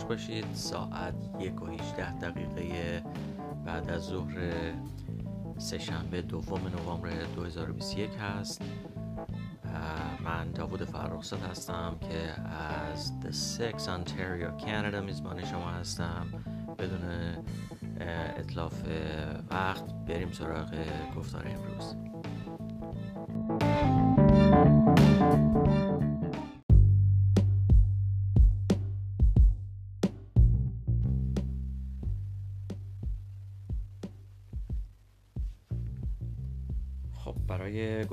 خوش باشید. ساعت یک و هیچده دقیقه بعد از ظهر سهشنبه دوم نوامبر 2021 هست. من داوود فرخزاد هستم که از The Six Ontario Canada میزبان شما هستم. بدون اطلاف وقت بریم سراغ گفتار امروز.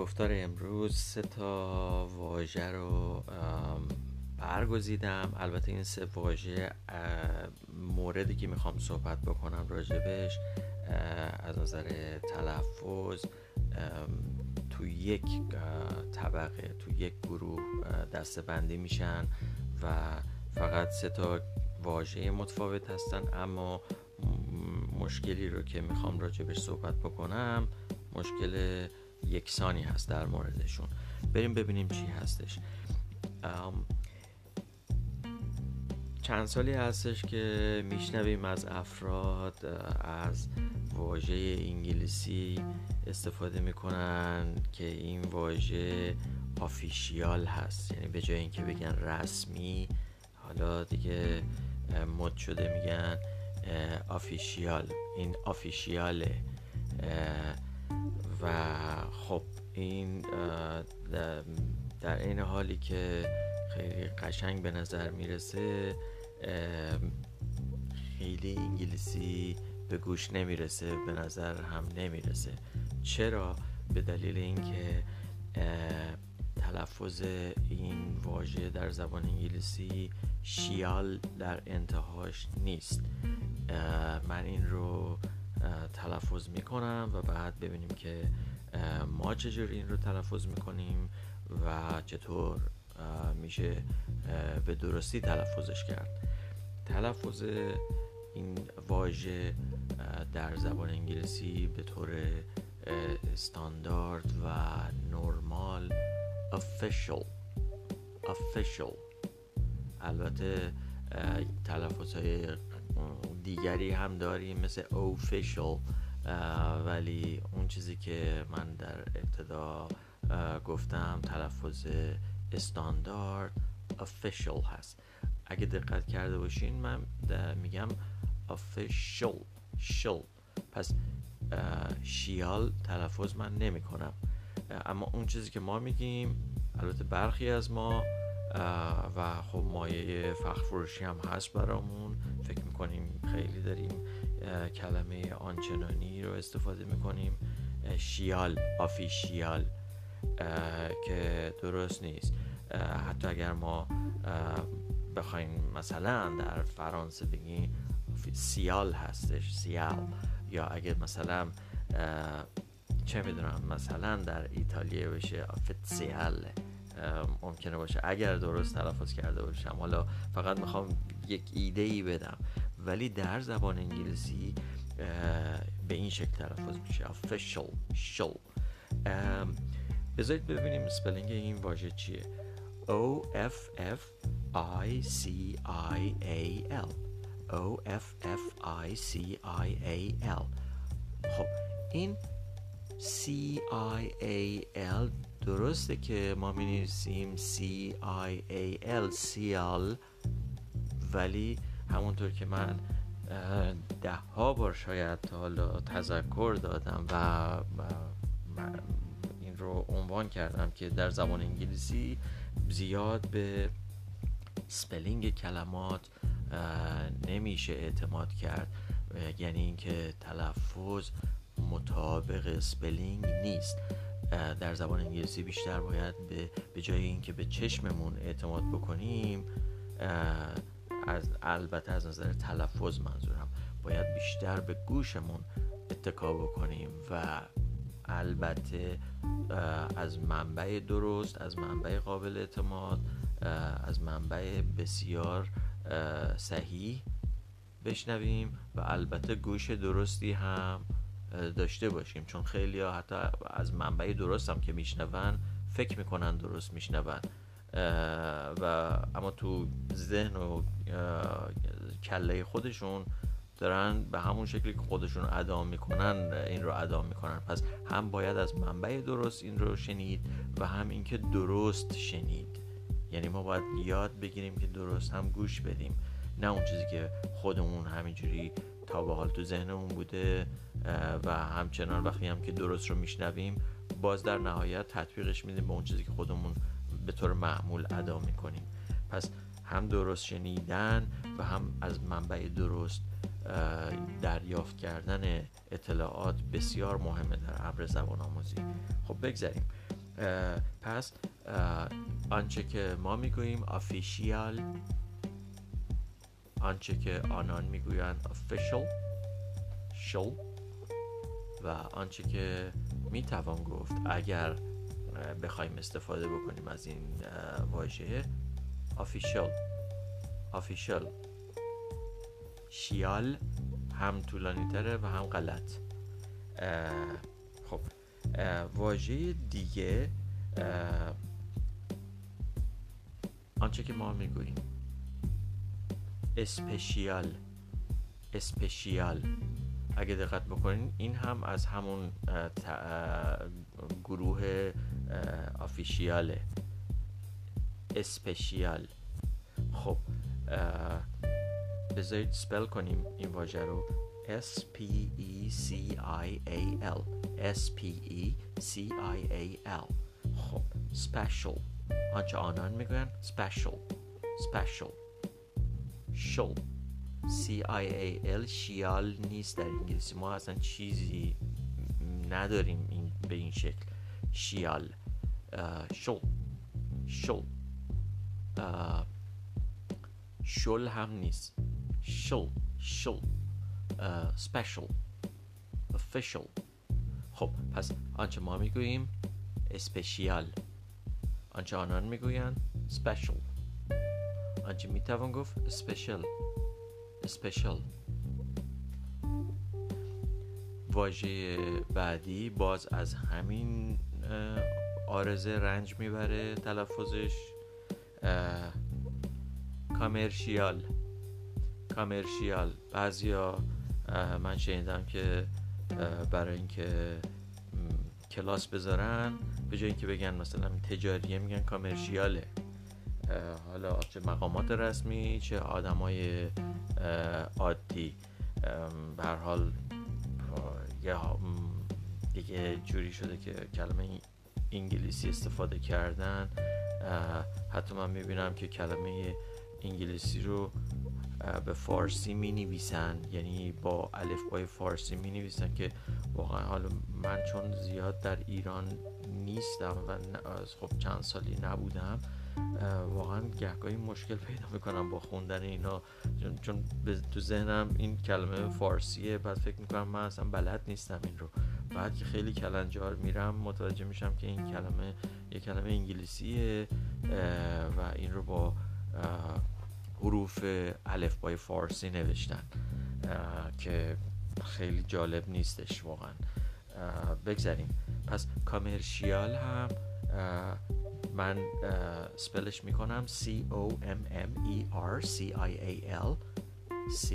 گفتار امروز سه تا واژه رو برگزیدم. البته این سه واژه موردی که می‌خوام صحبت بکنم راجبش از نظر تلفظ تو یک طبقه تو یک گروه دسته بندی میشن و فقط سه تا واژه متفاوت هستن. اما مشکلی رو که می‌خوام راجبش صحبت بکنم مشکل یکسانی هست در موردشون. بریم ببینیم چی هستش. چند سالی هستش که میشنویم از افراد از واژه انگلیسی استفاده می‌کنن که این واژه آفیشیال هست. یعنی به جای اینکه بگن رسمی حالا دیگه مد شده میگن آفیشیال. این آفیشیاله. و خب این در این حالی که خیلی قشنگ به نظر می‌رسه خیلی انگلیسی به گوش نمی‌رسه به نظر هم نمی‌رسه. چرا؟ به دلیل اینکه تلفظ این واژه در زبان انگلیسی شیال در انتهاش نیست. من این رو تلفظ می‌کنم و بعد ببینیم که ما چجور این رو تلفظ می‌کنیم و چطور میشه به درستی تلفظش کرد. تلفظ این واژه در زبان انگلیسی به طور استاندارد و نرمال official official. البته تلفظ های دیگری هم داریم مثل official ولی اون چیزی که من در ابتدا گفتم تلفظ استاندارد official هست. اگه دقت کرده باشین من میگم official شل. پس شیال تلفظ من نمی کنم اما اون چیزی که ما میگیم البته برخی از ما و خب مایه فخر فروشی هم هست برامون. فکر می‌کنیم خیلی داریم کلمه آنچنانی رو استفاده می‌کنیم. شیال آفیشیال که درست نیست. حتی اگر ما بخوایم مثلا در فرانسه بگیم سیال هستش سیال. یا اگر مثلا چه می‌دونم مثلا در ایتالیا بشه آفیتسیال. ممکنه باشه. اگر درست تلفظ کرده باشم حالا فقط می‌خوام یک ایده ای بدم. ولی در زبان انگلیسی به این شکل تلفظ میشه. Official شل بذارید ببینیم سپلینگ این واژه چیه. O F F I C I A L. O F F I C I A L. خب این C I A L درسته که ما می نویسیم C I A L سیال ولی همونطور که من ده ها بار شاید حالا تذکر دادم و این رو عنوان کردم که در زبان انگلیسی زیاد به spelling کلمات نمیشه اعتماد کرد یعنی اینکه تلفظ مطابق spelling نیست. در زبان انگلیسی بیشتر باید به, به جای اینکه به چشممون اعتماد بکنیم از البته از نظر تلفظ منظورم باید بیشتر به گوشمون اتکا بکنیم و البته از منبع درست از منبع قابل اعتماد از منبع بسیار صحیح بشنویم و البته گوش درستی هم داشته باشیم. چون خیلی ها حتی از منبع درست هم که میشنون فکر می‌کنن درست میشنون. و اما تو ذهن و کله خودشون دارن به همون شکلی که خودشون ادا می‌کنن این رو ادا می‌کنن. پس هم باید از منبع درست این رو شنید و هم اینکه درست شنید. یعنی ما باید یاد بگیریم که درست هم گوش بدیم. نه اون چیزی که خودمون همینجوری تا به حال تو ذهنمون بوده و همچنان وقتی هم که درست رو میشنویم باز در نهایت تطبیقش میدیم به اون چیزی که خودمون به طور معمول ادا می‌کنیم. پس هم درست شنیدن و هم از منبع درست دریافت کردن اطلاعات بسیار مهمه در امر زبان آموزی. خب بگذاریم. پس آنچه که ما می‌گوییم آفیشیال آنچه که آنان می‌گویند official شل و آنچه که می‌توان گفت. اگر بخوایم استفاده بکنیم از این واژه official official شیال هم طولانی تره و هم غلط. خب واژه دیگه آنچه که ما می‌گوییم. اسپشیال. اسپشیال. اگه دقت بکنین این هم از همون گروه آفیشیاله. اسپشیال. خب بذارید سپل کنیم این واژه رو. S P E C I A L. S P E C I A L. خب special. آنچه آنان می‌گوین special. special. شل C I A L شیال نیست در انگلیسی ما اصلا چیزی نداریم این به این شکل شیال شل شل شل هم نیست شل شل special. Official. خب پس آنچه ما می‌گوییم اسپشیال آنچه آنان می‌گویند special. آنچه می‌توان گفت special special. واژه بعدی باز از همین آرزه رنج می‌بره تلفظش کامرشیال کامرشیال بعضیا من شنیدم که برای اینکه کلاس بذارن به جای اینکه بگن مثلا تجاریه میگن کامرشیاله حالا چه مقامات رسمی چه آدمای عادی. به هر حال دیگه جوری شده که کلمه انگلیسی استفاده کردن. حتی من می‌بینم که کلمه انگلیسی رو به فارسی می نویسن یعنی با الف فارسی می نویسن که واقعا حالا من چون زیاد در ایران نیستم و خب چند سالی نبودم واقعا گهگاهی مشکل پیدا می‌کنم با خوندن اینا. چون, چون تو ذهنم این کلمه فارسیه بعد فکر می‌کنم من اصلا بلد نیستم این رو. بعد که خیلی کلنجار میرم متوجه میشم که این کلمه یه کلمه انگلیسیه و این رو با حروف الف بای فارسی نوشتن. که خیلی جالب نیستش واقعا. بگذاریم. پس کامرشیال هم من سپلش می‌کنم C O M M E R C I A L. C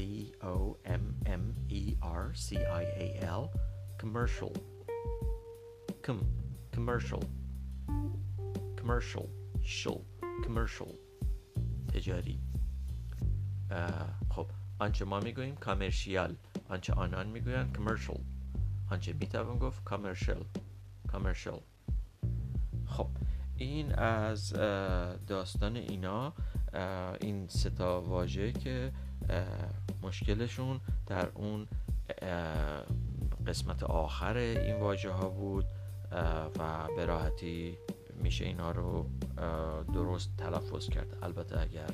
O M M E R C I A L. Commercial. Com commercial. Commercial. شل commercial. تجاری خب آنچه ما می‌گوییم کامرشیال آنچه آنان می‌گویند کامرشل آنچه می‌توان گفت کامرشل کامرشل خب این از داستان اینا این ستا واژه که مشکلشون در اون قسمت آخر این واژه ها بود و به راحتی میشه اینا رو درست تلفظ کرد. البته اگر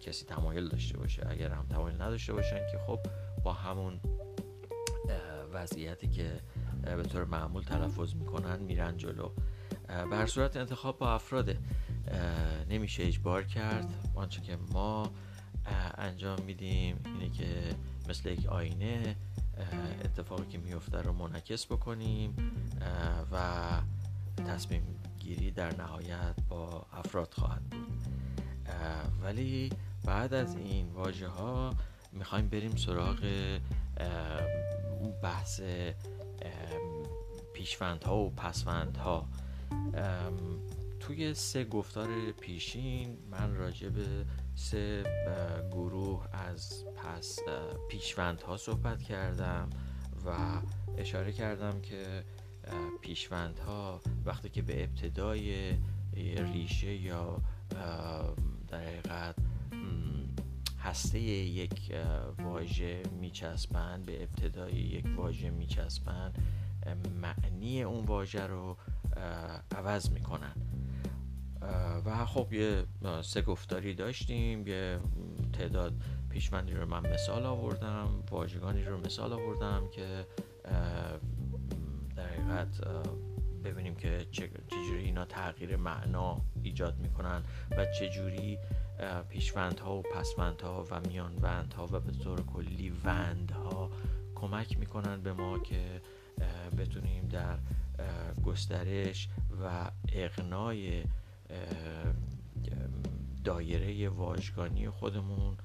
کسی تمایل داشته باشه اگر هم تمایل نداشته باشن که خب با همون وضعیتی که به طور معمول تلفظ می‌کنن میرن جلو. بر صورت انتخاب با افراده. نمیشه اجبار کرد. آنچه که ما انجام میدیم اینه که مثل یک آینه اتفاقی که میفته رو منعکس بکنیم و تصمیم یادگیری در نهایت با افراد خواهد بود. ولی بعد از این واژه ها می‌خوایم بریم سراغ بحث پیشوندها و پسوندها. توی سه گفتار پیشین من راجع به سه گروه از پس پیشوندها صحبت کردم و اشاره کردم که پیشوندها وقتی که به ابتدای ریشه یا در حقیقت هسته یک واژه میچسبند به ابتدای یک واژه میچسبند معنی اون واژه رو عوض می‌کنن. و خب یه سه گفتاری داشتیم یه تعداد پیشمندی رو من مثال آوردم واژگانی رو مثال آوردم که در حقیقت ببینیم که چجوری اینا تغییر معنا ایجاد می‌کنن و چجوری پیشوندها و پسوندها و میانوندها و به طور کلی وندها کمک می‌کنن به ما که بتونیم در گسترش و اقنای دایره واژگانی خودمون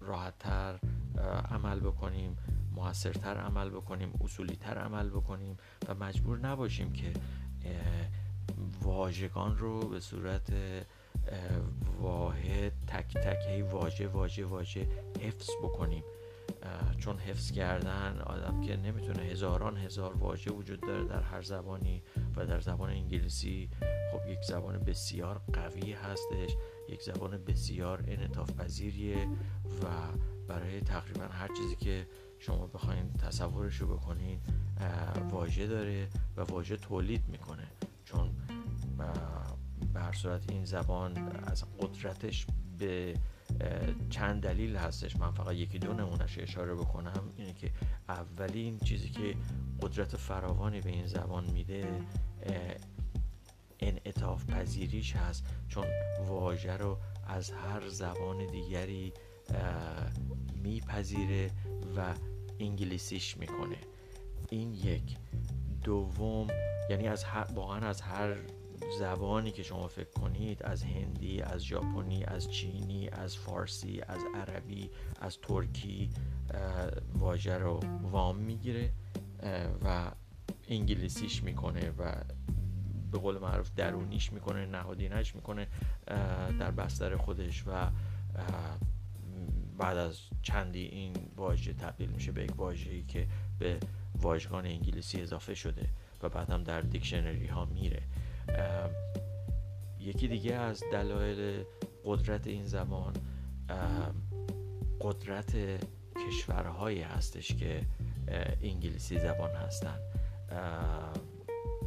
راحتتر عمل بکنیم موثرتر عمل بکنیم اصولیتر عمل بکنیم و مجبور نباشیم که واژگان رو به صورت واحد تک تک هی واژه واژه واژه حفظ بکنیم. چون حفظ کردن آدم که نمی‌تونه هزاران هزار واژه وجود داره در هر زبانی و در زبان انگلیسی خب یک زبان بسیار قوی هستش یک زبان بسیار انعطاف پذیریه و برای تقریبا هر چیزی که شما بخواین تصورش رو بکنین واژه داره و واژه تولید می‌کنه. چون به صورت این زبان از قدرتش به چند دلیل هستش. من فقط یکی دو نمونش اشاره بکنم. اینه که اولین چیزی که قدرت فراوانی به این زبان میده انعطاف پذیریش هست. چون واژه رو از هر زبان دیگری میپذیره و انگلیسیش می‌کنه. این یک. دوم یعنی از هر واقعا از هر زبانی که شما فکر کنید از هندی از ژاپنی از چینی از فارسی از عربی از ترکی واژه رو وام می‌گیره و انگلیسیش می‌کنه و به قول معروف درونیش می‌کنه نهادینش می‌کنه در بستر خودش و بعد از چندی این واژه تبدیل میشه به یک واژه‌ای که به واژگان انگلیسی اضافه شده و بعد هم در دیکشنری ها میره. یکی دیگه از دلایل قدرت این زبان قدرت کشورهایی هستش که انگلیسی زبان هستن.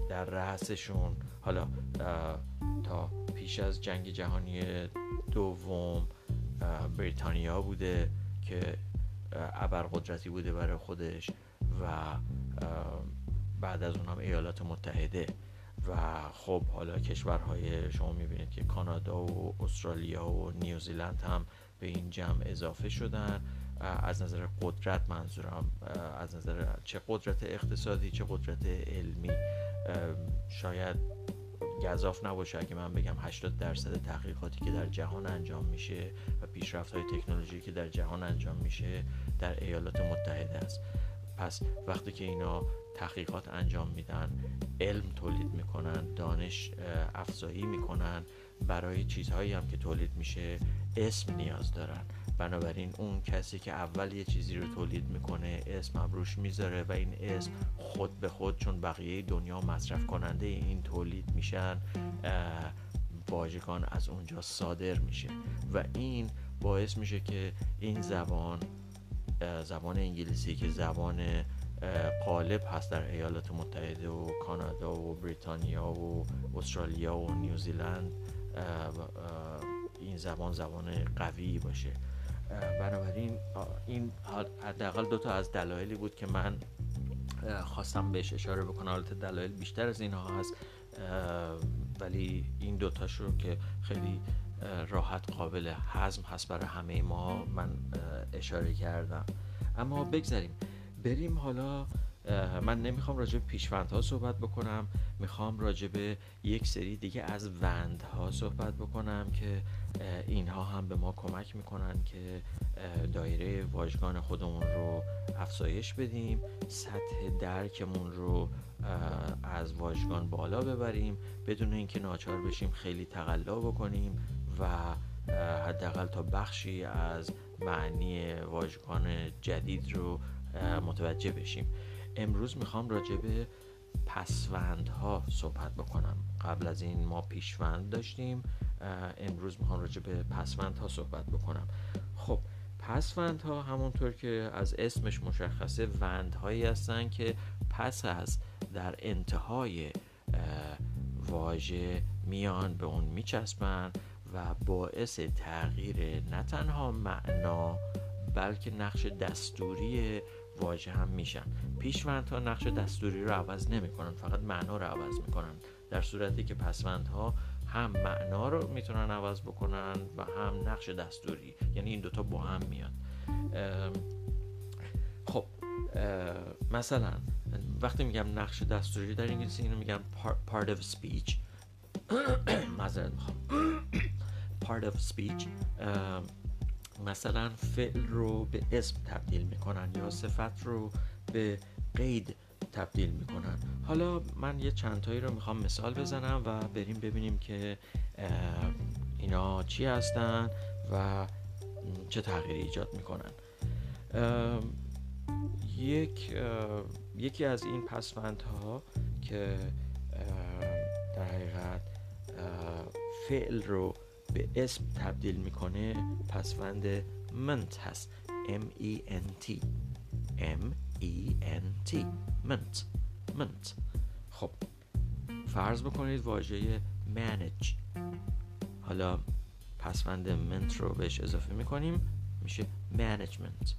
در رأسشون حالا تا پیش از جنگ جهانی دوم بریتانیا بوده که ابرقدرتی بوده برای خودش و بعد از اون هم ایالات متحده. و خب حالا کشورهای شما می‌بینید که کانادا و استرالیا و نیوزیلند هم به این جمع اضافه شدن. از نظر قدرت منظورم از نظر چه قدرت اقتصادی چه قدرت علمی. شاید گذاف نباشه اگه من بگم 80 درصد تحقیقاتی که در جهان انجام میشه و پیشرفت های تکنولوژی که در جهان انجام میشه در ایالات متحده است. پس وقتی که اینا تحقیقات انجام میدن علم تولید می‌کنن دانش افزایی می‌کنن برای چیزهایی هم که تولید میشه اسم نیاز دارن. بنابراین اون کسی که اول یه چیزی رو تولید می‌کنه اسم هم روش می‌ذاره و این اسم خود به خود چون بقیه دنیا مصرف کننده این تولید میشن واژگان از اونجا صادر میشه. و این باعث میشه که این زبان زبان انگلیسی که زبان قالب هست در ایالات متحده و کانادا و بریتانیا و استرالیا و نیوزیلند این زبان زبان قوی باشه. بنابراین این حداقل دو تا از دلایلی بود که من خواستم بهش اشاره بکنم. البته دلایل بیشتر از اینها هست ولی این دوتاش رو که خیلی راحت قابل حزم هست برای همه ما. من اشاره کردم. اما بگذاریم بریم حالا من نمی‌خوام راجع به پیشوندها صحبت بکنم. می‌خوام راجع به یک سری دیگه از وندها صحبت بکنم که اینها هم به ما کمک می‌کنن که دایره واژگان خودمون رو افزایش بدیم سطح درکمون رو از واژگان بالا ببریم بدون اینکه ناچار بشیم خیلی تقلا بکنیم. و حداقل تا بخشی از معنی واژگان جدید رو متوجه بشیم. امروز می‌خوام راجع به پسوندها صحبت بکنم. قبل از این ما پیشوند داشتیم امروز می‌خوام راجع به پسوندها صحبت بکنم. خب پسوندها همونطور که از اسمش مشخصه وندهایی هستن که پس از در انتهای واژه میان به اون میچسبن و باعث تغییر نه تنها معنا بلکه نقش دستوری واژه هم میشن. پیشوندها نقش دستوری رو عوض نمی‌کنن فقط معنا رو عوض می‌کنن. در صورتی که پسوندها هم معنا رو می‌تونن عوض بکنن و هم نقش دستوری یعنی این دوتا با هم میاد خب مثلا وقتی میگم نقش دستوری در انگلیسی اینو میگم part of speech. معذرت می‌خوام. Part of speech مثلا فعل رو به اسم تبدیل می‌کنن یا صفت رو به قید تبدیل می‌کنن. حالا من یه چندتایی رو می‌خوام مثال بزنم و بریم ببینیم که اینا چی هستن و چه تغییری ایجاد می‌کنن. یک یکی از این پسوندها که در حقیقت فعل رو به اسم تبدیل می‌کنه پسوند منت هست. M E N T. M E N T. منت منت خب فرض بکنید واژه manage. حالا پسوند منت رو بهش اضافه می‌کنیم میشه management.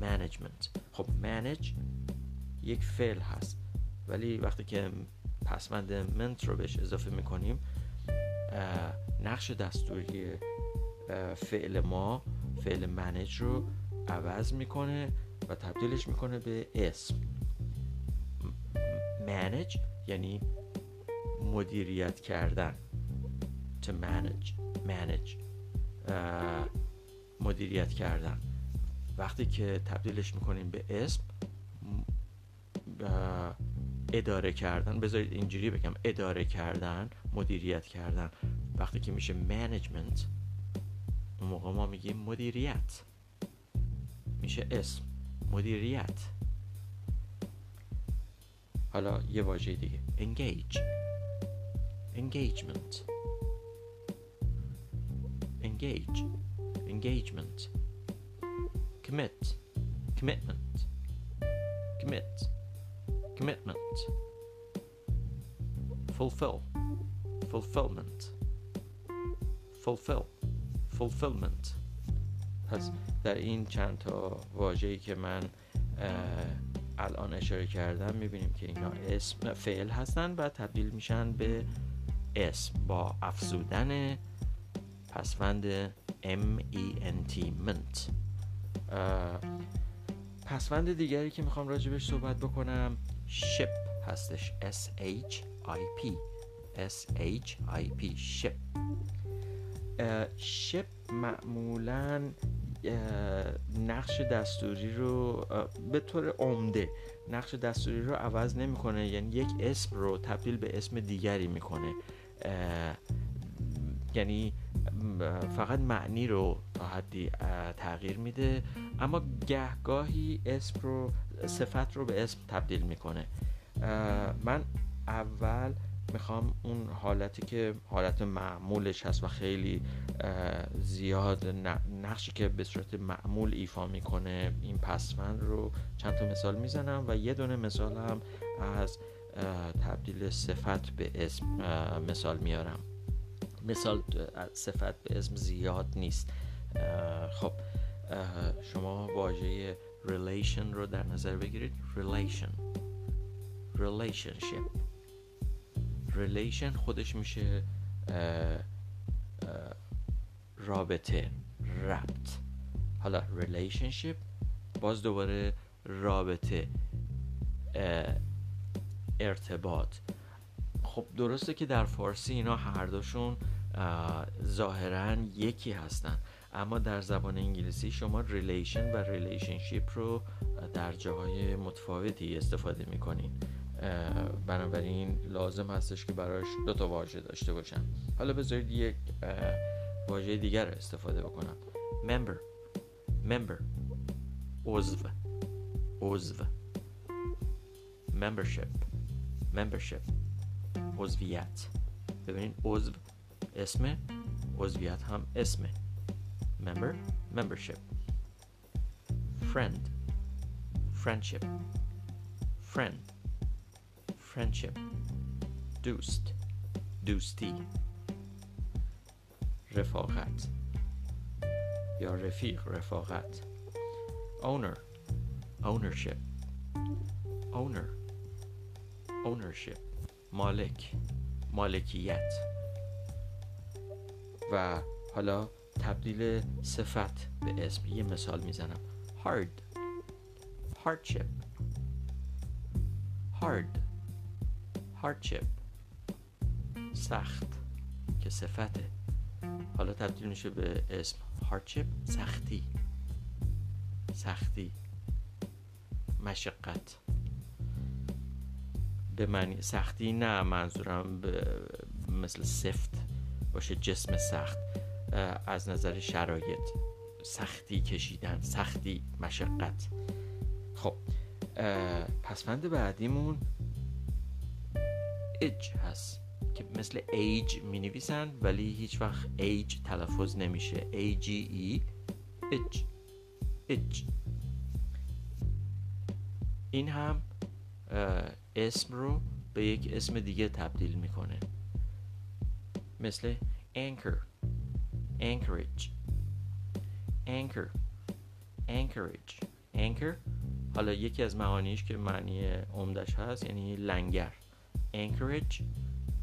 Management. خب manage یک فعل هست ولی وقتی که پسوند منت رو بهش اضافه می‌کنیم نقش دستوری فعل ما فعل منج رو عوض می‌کنه و تبدیلش می‌کنه به اسم. manage یعنی مدیریت کردن. To manage manage. مدیریت کردن. وقتی که تبدیلش می‌کنیم به اسم اداره کردن. بذارید اینجوری بگم. اداره کردن مدیریت کردن. وقتی که میشه management اون موقع ما میگیم مدیریت. میشه اسم. مدیریت. حالا یه واژه دیگه. engage. engagement. engage. engagement. commit. commitment. commit. Commitment. Fulfill. Fulfillment. Fulfill. Fulfillment. پس در این چند تا واژه‌ای که من الان اشاره کردم می‌بینیم که اینا اسم فعل هستن و تبدیل میشن به اسم با افزودن پسوند M E N T mint. پسوند دیگری که می‌خوام راجبش صحبت بکنم ship هستش. S H I P. S H I P. ship. شپ معمولا نقش دستوری رو به طور عمده نقش دستوری رو عوض نمی‌کنه. یعنی یک اسم رو تبدیل به اسم دیگری می‌کنه. یعنی فقط معنی رو تا حدی تغییر میده اما گهگاهی اسم رو صفت رو به اسم تبدیل می‌کنه. من اول می‌خوام اون حالتی که حالت معمولش هست و خیلی زیاد نقشی که به صورت معمول ایفا می‌کنه این پسوند رو چند تا مثال می‌زنم و یه دونه مثال هم از تبدیل صفت به اسم مثال میارم. مثال صفت به اسم زیاد نیست. خب شما واژه relation رو در نظر بگیرید. Relation. Relationship. relation خودش میشه رابطه ربط. حالا relationship باز دوباره رابطه ارتباط. خب درسته که در فارسی اینا هر دوشون ظاهرا یکی هستن. اما در زبان انگلیسی شما relation و relationship رو در جاهای متفاوتی استفاده می‌کنین. بنابراین لازم هستش که براش دو تا واژه داشته باشم حالا بذارید یک واژه دیگر استفاده بکنم. Member. Member. عضو. عضو. Membership. Membership. عضویت ببینید عضو اسم عضویت هم اسمه member membership friend friendship friend friendship دوست دوستی رفاقت یا رفیق رفاقت owner ownership owner ownership مالک مالکیت. و حالا تبدیل صفت به اسم یه مثال می‌زنم. Hard. Hardship. Hard. Hardship. سخت که صفته. حالا تبدیل میشه به اسم hardship سختی. سختی. مشقت. به معنی سختی نه منظورم به مثل سفت باشه جسم سخت از نظر شرایط سختی کشیدن سختی مشقت. خب پسفند بعدیمون اج هست که مثل ایج می نویسن ولی هیچ وقت ایج تلفظ نمیشه. ای جی ای اج اج این هم اسم رو به یک اسم دیگه تبدیل می‌کنه. مثل anchor anchorage anchor anchorage anchor. حالا یکی از معانیش که معنی عمدش هست یعنی لنگر. anchorage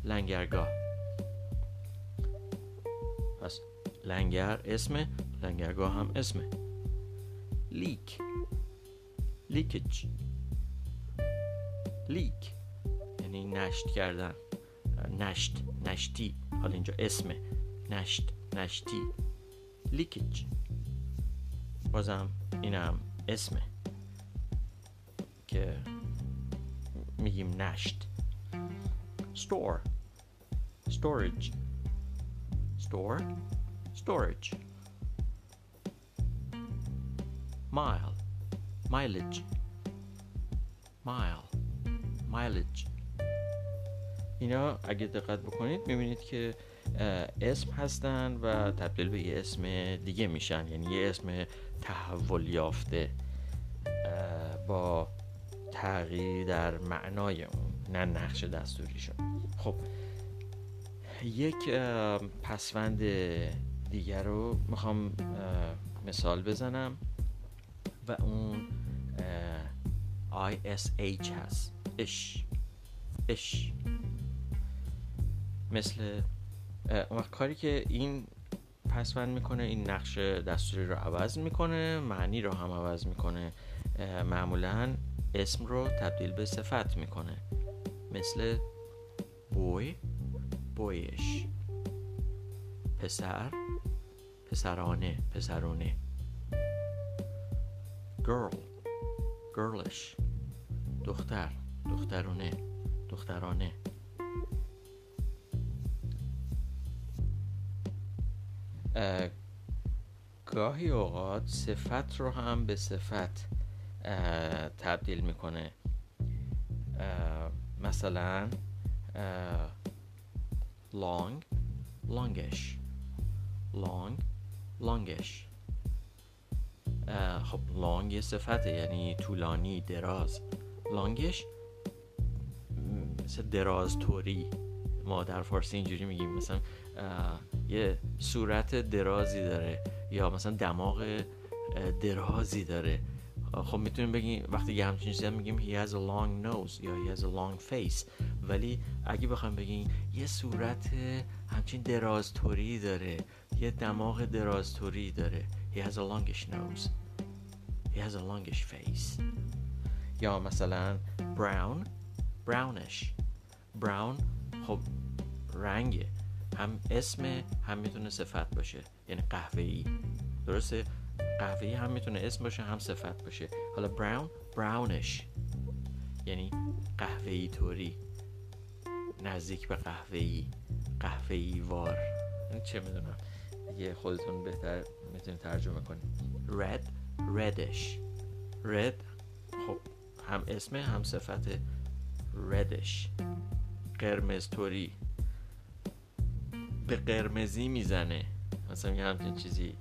لنگرگاه. پس لنگر اسم لنگرگاه هم اسمه. لیک لیکج نشت کردن. نشت نشتی. حالا اینجا اسمه. نشت نشتی. لیکج بازم اینم اسمه. که میگیم نشت. Store. Storage. Store. Storage. Mile. Mileage. Mile. Mileage. اینا اگه دقت بکنید می‌بینید که اسم هستن و تبدیل به یه اسم دیگه میشن. یعنی یه اسم تحول یافته با تغییر در معنای اون نه نقش دستوریشون. خب یک پسوند دیگر رو می‌خوام مثال بزنم و اون ISH هست. اش. اش. مثل کاری که این پسوند می‌کنه این نقش دستوری رو عوض می‌کنه معنی رو هم عوض می‌کنه معمولا اسم رو تبدیل به صفت می‌کنه. مثل بوی بویش. پسر پسرانه پسرونه. girl girlish. دختر دخترونه دخترانه. گاهی اوقات صفت رو هم به صفت تبدیل می‌کنه. مثلا long longish long longish خب long یه صفته یعنی طولانی دراز. لانگش مثل دراز توری ما در فارسی اینجوری میگیم مثلا یه صورت درازی داره یا مثلا دماغ درازی داره. خب می‌تونیم بگیم وقتی یه همچین چیزی میگیم he has a long nose یا he has a long face. ولی اگه بخوام بگیم یه صورت همچین درازتوری داره یه دماغ درازتوری داره he has a longish nose. He has a longish face. یا مثلا brown brownish. Brown خب رنگه. هم اسم هم می‌تونه صفت باشه. یعنی قهوه‌ای. درسته؟ قهوه‌ای هم می‌تونه اسم باشه هم صفت باشه. حالا براون براونش یعنی قهوه‌ای طوری. نزدیک به قهوه‌ای. قهوه‌ای وار. یعنی چه می‌دونم؟ دیگه خودتون بهتر می‌تونید ترجمه کنید. red reddish. red خب هم اسم هم صفت reddish. قرمز طوری. به قرمزی می‌زنه. مثلا یه همچین چیزی.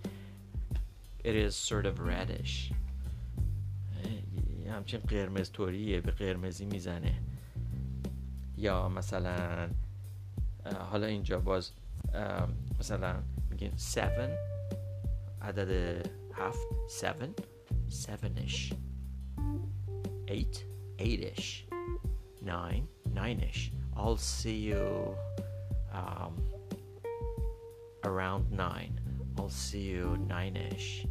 It is sort of reddish. همچین قرمز طوریه به قرمزی می‌زنه. یا مثلا حالا اینجا باز مثلا میگیم 7 عدد هفت 7 7ish 8 8ish 9 9ish I'll see you um, around 9 I'll see you 9ish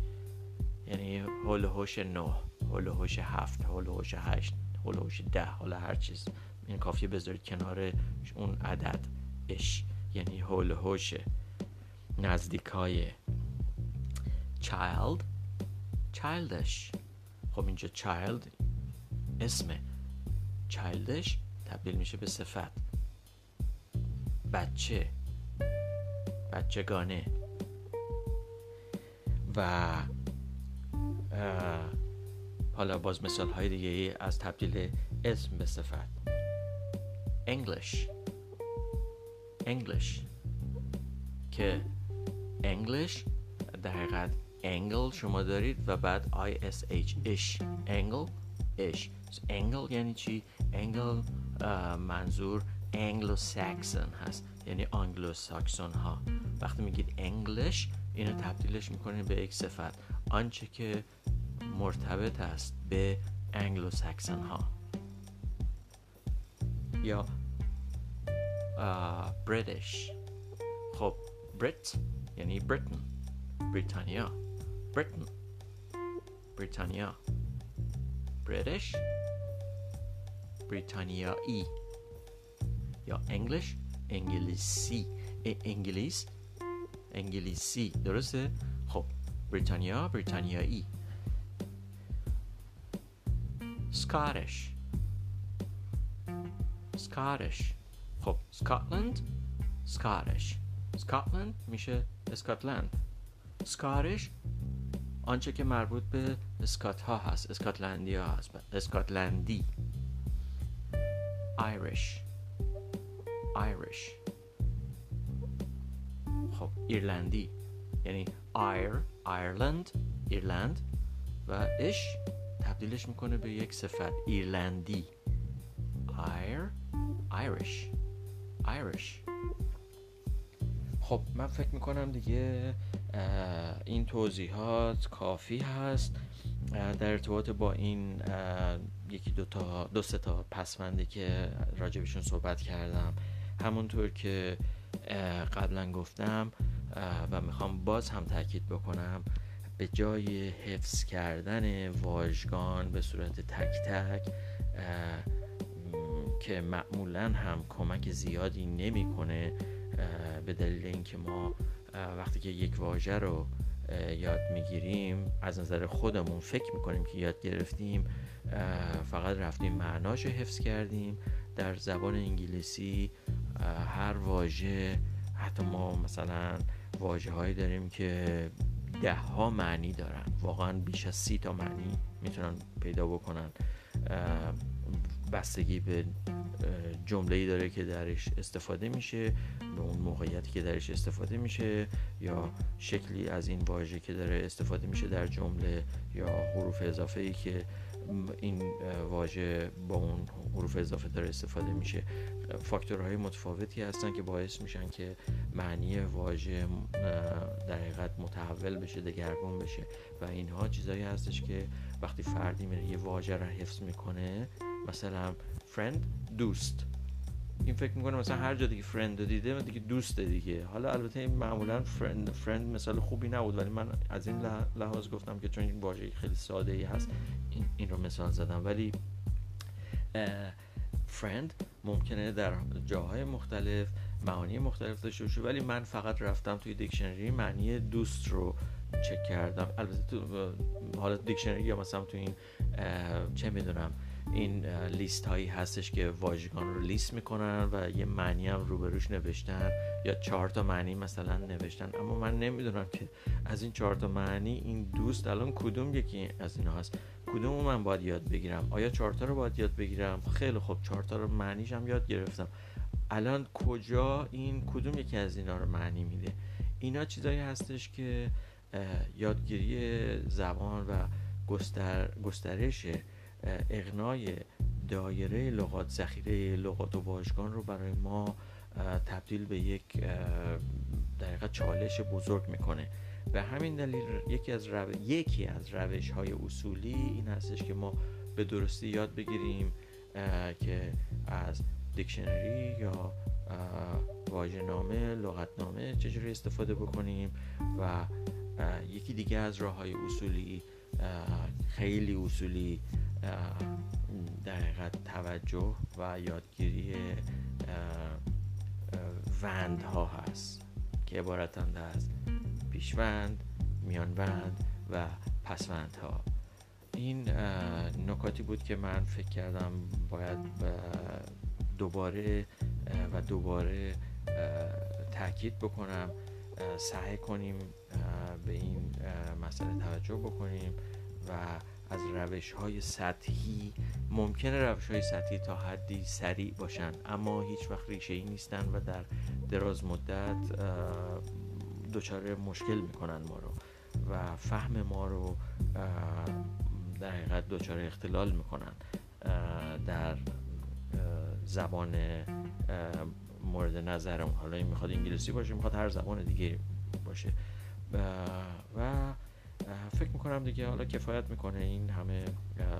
یعنی هول هوش 9 هول هوش 7 هول هوش 8 هول هوش 10 حالا هر چیز. این کافیه بذارید کنار اون عدد اش یعنی هول هوش نزدیکای child. Childish. خب اینجا child اسم childish تبدیل میشه به صفت. بچه. بچگانه. و حالا باز مثال های دیگه ای از تبدیل اسم به صفت. English. English. که English در حقیقت angle شما دارید و بعد ISH ish. Angle ish. Angle یعنی چی؟ angle منظور انگلو ساکسون هست. یعنی آنگلو ساکسون ها وقتی میگید English اینو تبدیلش می‌کنید به یک صفت. آنچه که مرتبط است به انگلو ساکسون ها یا British خب Brit یعنی Britain بریتانیا Britain بریتانیا بریتش بریتانیایی یا انگلیش انگلیسی انگلیس انگلیسی درسته؟ خب بریتانیا بریتانیایی سکارش سکارش خب سکاتلند سکارش سکاتلند میشه اسکاتلند Scottish آنچه که مربوط به اسکات ها هست اسکاتلندی ها هست اسکاتلندی. Irish Irish خب ایرلندی یعنی Ire ایرلند ایرلند و ish تبدیلش می‌کنه به یک صفت ایرلندی Ire Irish Irish خب من فکر می‌کنم دیگه این توضیحات کافی هست در ارتباط با این یکی دو تا دو سه تا پسوندی که راجبشون صحبت کردم همونطور که قبلا گفتم و می‌خوام باز هم تاکید بکنم به جای حفظ کردن واژگان به صورت تک تک که معمولا هم کمک زیادی نمی‌کنه به دلیل اینکه ما وقتی که یک واژه رو یاد می‌گیریم از نظر خودمون فکر می‌کنیم که یاد گرفتیم فقط رفتیم معناش حفظ کردیم در زبان انگلیسی هر واژه حتی ما مثلا واژه هایی داریم که ده ها معنی دارن. واقعا بیش از سی تا معنی می‌تونن پیدا بکنن. بستگی به جمله داره که درش استفاده میشه به اون موقعیتی که درش استفاده میشه یا شکلی از این واژه که داره استفاده میشه در جمله یا حروف اضافه ای که این واژه با اون حروف اضافه داره استفاده میشه. فاکتورهای متفاوتی هستن که باعث میشن که معنی واژه در حقیقت متحول بشه دگرگون بشه. و اینها چیزایی هستش که وقتی فردی میره یه واژه رو حفظ می‌کنه مثلا فرند دوست. این فکر می‌کنه مثلا هر جا دیگه فرند دیده دیگه دوست دیگه. حالا البته این معمولا فرند فرند مثال خوبی نبود ولی من از این لحاظ گفتم که چون این واژه خیلی ساده ای هست این, این رو مثال زدم. ولی friend ممکنه در جاهای مختلف معانی مختلف داشته باشه ولی من فقط رفتم توی دیکشنری معنی دوست رو چک کردم. البته تو حالا دیکشنری یا مثلا تو این چه می‌دونم این لیست هایی هستش که واژگان رو لیست می‌کنن و یه معنی هم روبروش نوشتن یا چهار تا معنی مثلا نوشتن. اما من نمی‌دونم که از این چهار تا معنی این دوست الان کدوم یکی از اینا هست؟ کدوم من باید یاد بگیرم؟ آیا چهار تا رو باید یاد بگیرم؟ خیلی خوب چهار تا رو معنیش هم یاد گرفتم. الان کجا این کدوم یکی از اینا رو معنی میده؟ اینا چیزایی هستش که یادگیری زبان و گستر، گسترش اغنای دایره لغات ذخیره لغات و واژگان رو برای ما تبدیل به یک دقیقا چالش بزرگ می‌کنه. به همین دلیل یکی از رو... یکی از روش های اصولی این هستش که ما به درستی یاد بگیریم که از دیکشنری یا واژه‌نامه لغتنامه چجوری استفاده بکنیم و یکی دیگه از راه های اصولی خیلی اصولی در توجه و یادگیری وند ها هست که عبارتند از پیشوند میانوند و پسوند ها این نکاتی بود که من فکر کردم باید دوباره و دوباره تاکید بکنم سعی کنیم به این مسئله توجه بکنیم و از روش های سطحی ممکنه روش های سطحی تا حدی سریع باشن اما هیچ وقت ریشه ای نیستن و در دراز مدت دچار مشکل می‌کنن ما رو و فهم ما رو در حقیقت دچار اختلال می‌کنن در زبان مورد نظرم حالا این می‌خواد انگلیسی باشه می‌خواد هر زبان دیگه باشه. و فکر می‌کنم دیگه حالا کفایت می‌کنه این همه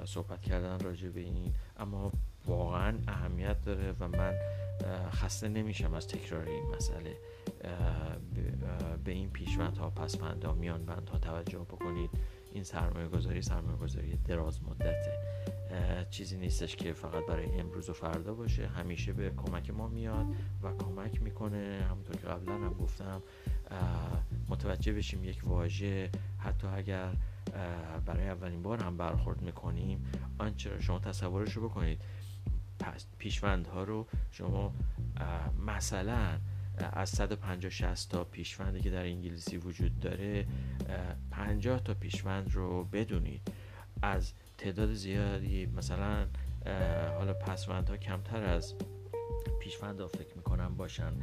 صحبت کردن راجع به این. اما واقعا اهمیت داره و من خسته نمیشم از تکرار این مسئله. به این پیشوند ها پسوند ها میان بند ها توجه بکنید این سرمایه گذاری سرمایه گذاری دراز مدته چیزی نیستش که فقط برای امروز و فردا باشه. همیشه به کمک ما میاد و کمک می‌کنه. همونطور که قبلا هم گفتم متوجه بشیم یک واژه حتی اگر برای اولین بار هم برخورد می‌کنیم آنچه شما تصورش رو بکنید. پیشوندها رو شما مثلا از 150 60 تا پیشوندی که در انگلیسی وجود داره 50 تا پیشوند رو بدونید. از تعداد زیادی مثلا حالا پسوندها کمتر از پیشوند ها فکر می‌کنم باشن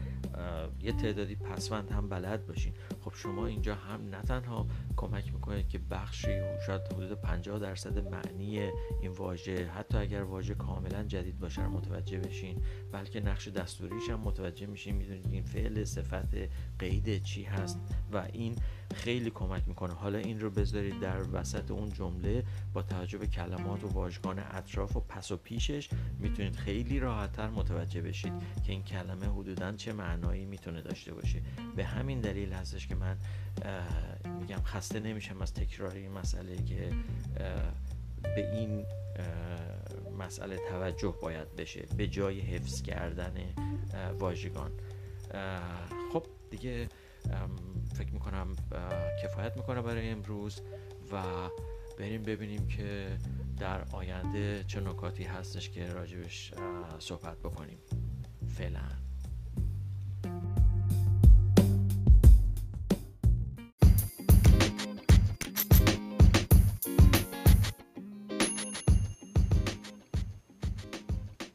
یه تعدادی پسوند هم بلد باشین. خب شما اینجا هم نه تنها کمک می‌کنید که بخشی شاید حدود 50 درصد معنی این واژه حتی اگر واژه کاملا جدید باشه متوجه بشین بلکه نقش دستوریش هم متوجه میشین می‌دونید این فعل صفت قید چی هست و این خیلی کمک می‌کنه. حالا این رو بذارید در وسط اون جمله با توجه به کلمات و واژگان اطراف و پس و پیشش می‌تونید خیلی راحتتر متوجه بشید که این کلمه حدودا چه معنایی می‌تونه داشته باشه. به همین دلیل هستش که من میگم خسته نمیشم از تکرار این مسئله که به این مسئله توجه باید بشه به جای حفظ کردن واژگان. خب دیگه فکر می‌کنم کفایت می‌کنه برای امروز و بریم ببینیم که در آینده چه نکاتی هستش که راجبش صحبت بکنیم. فعلا.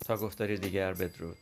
تا گفتاری دیگر بدرود.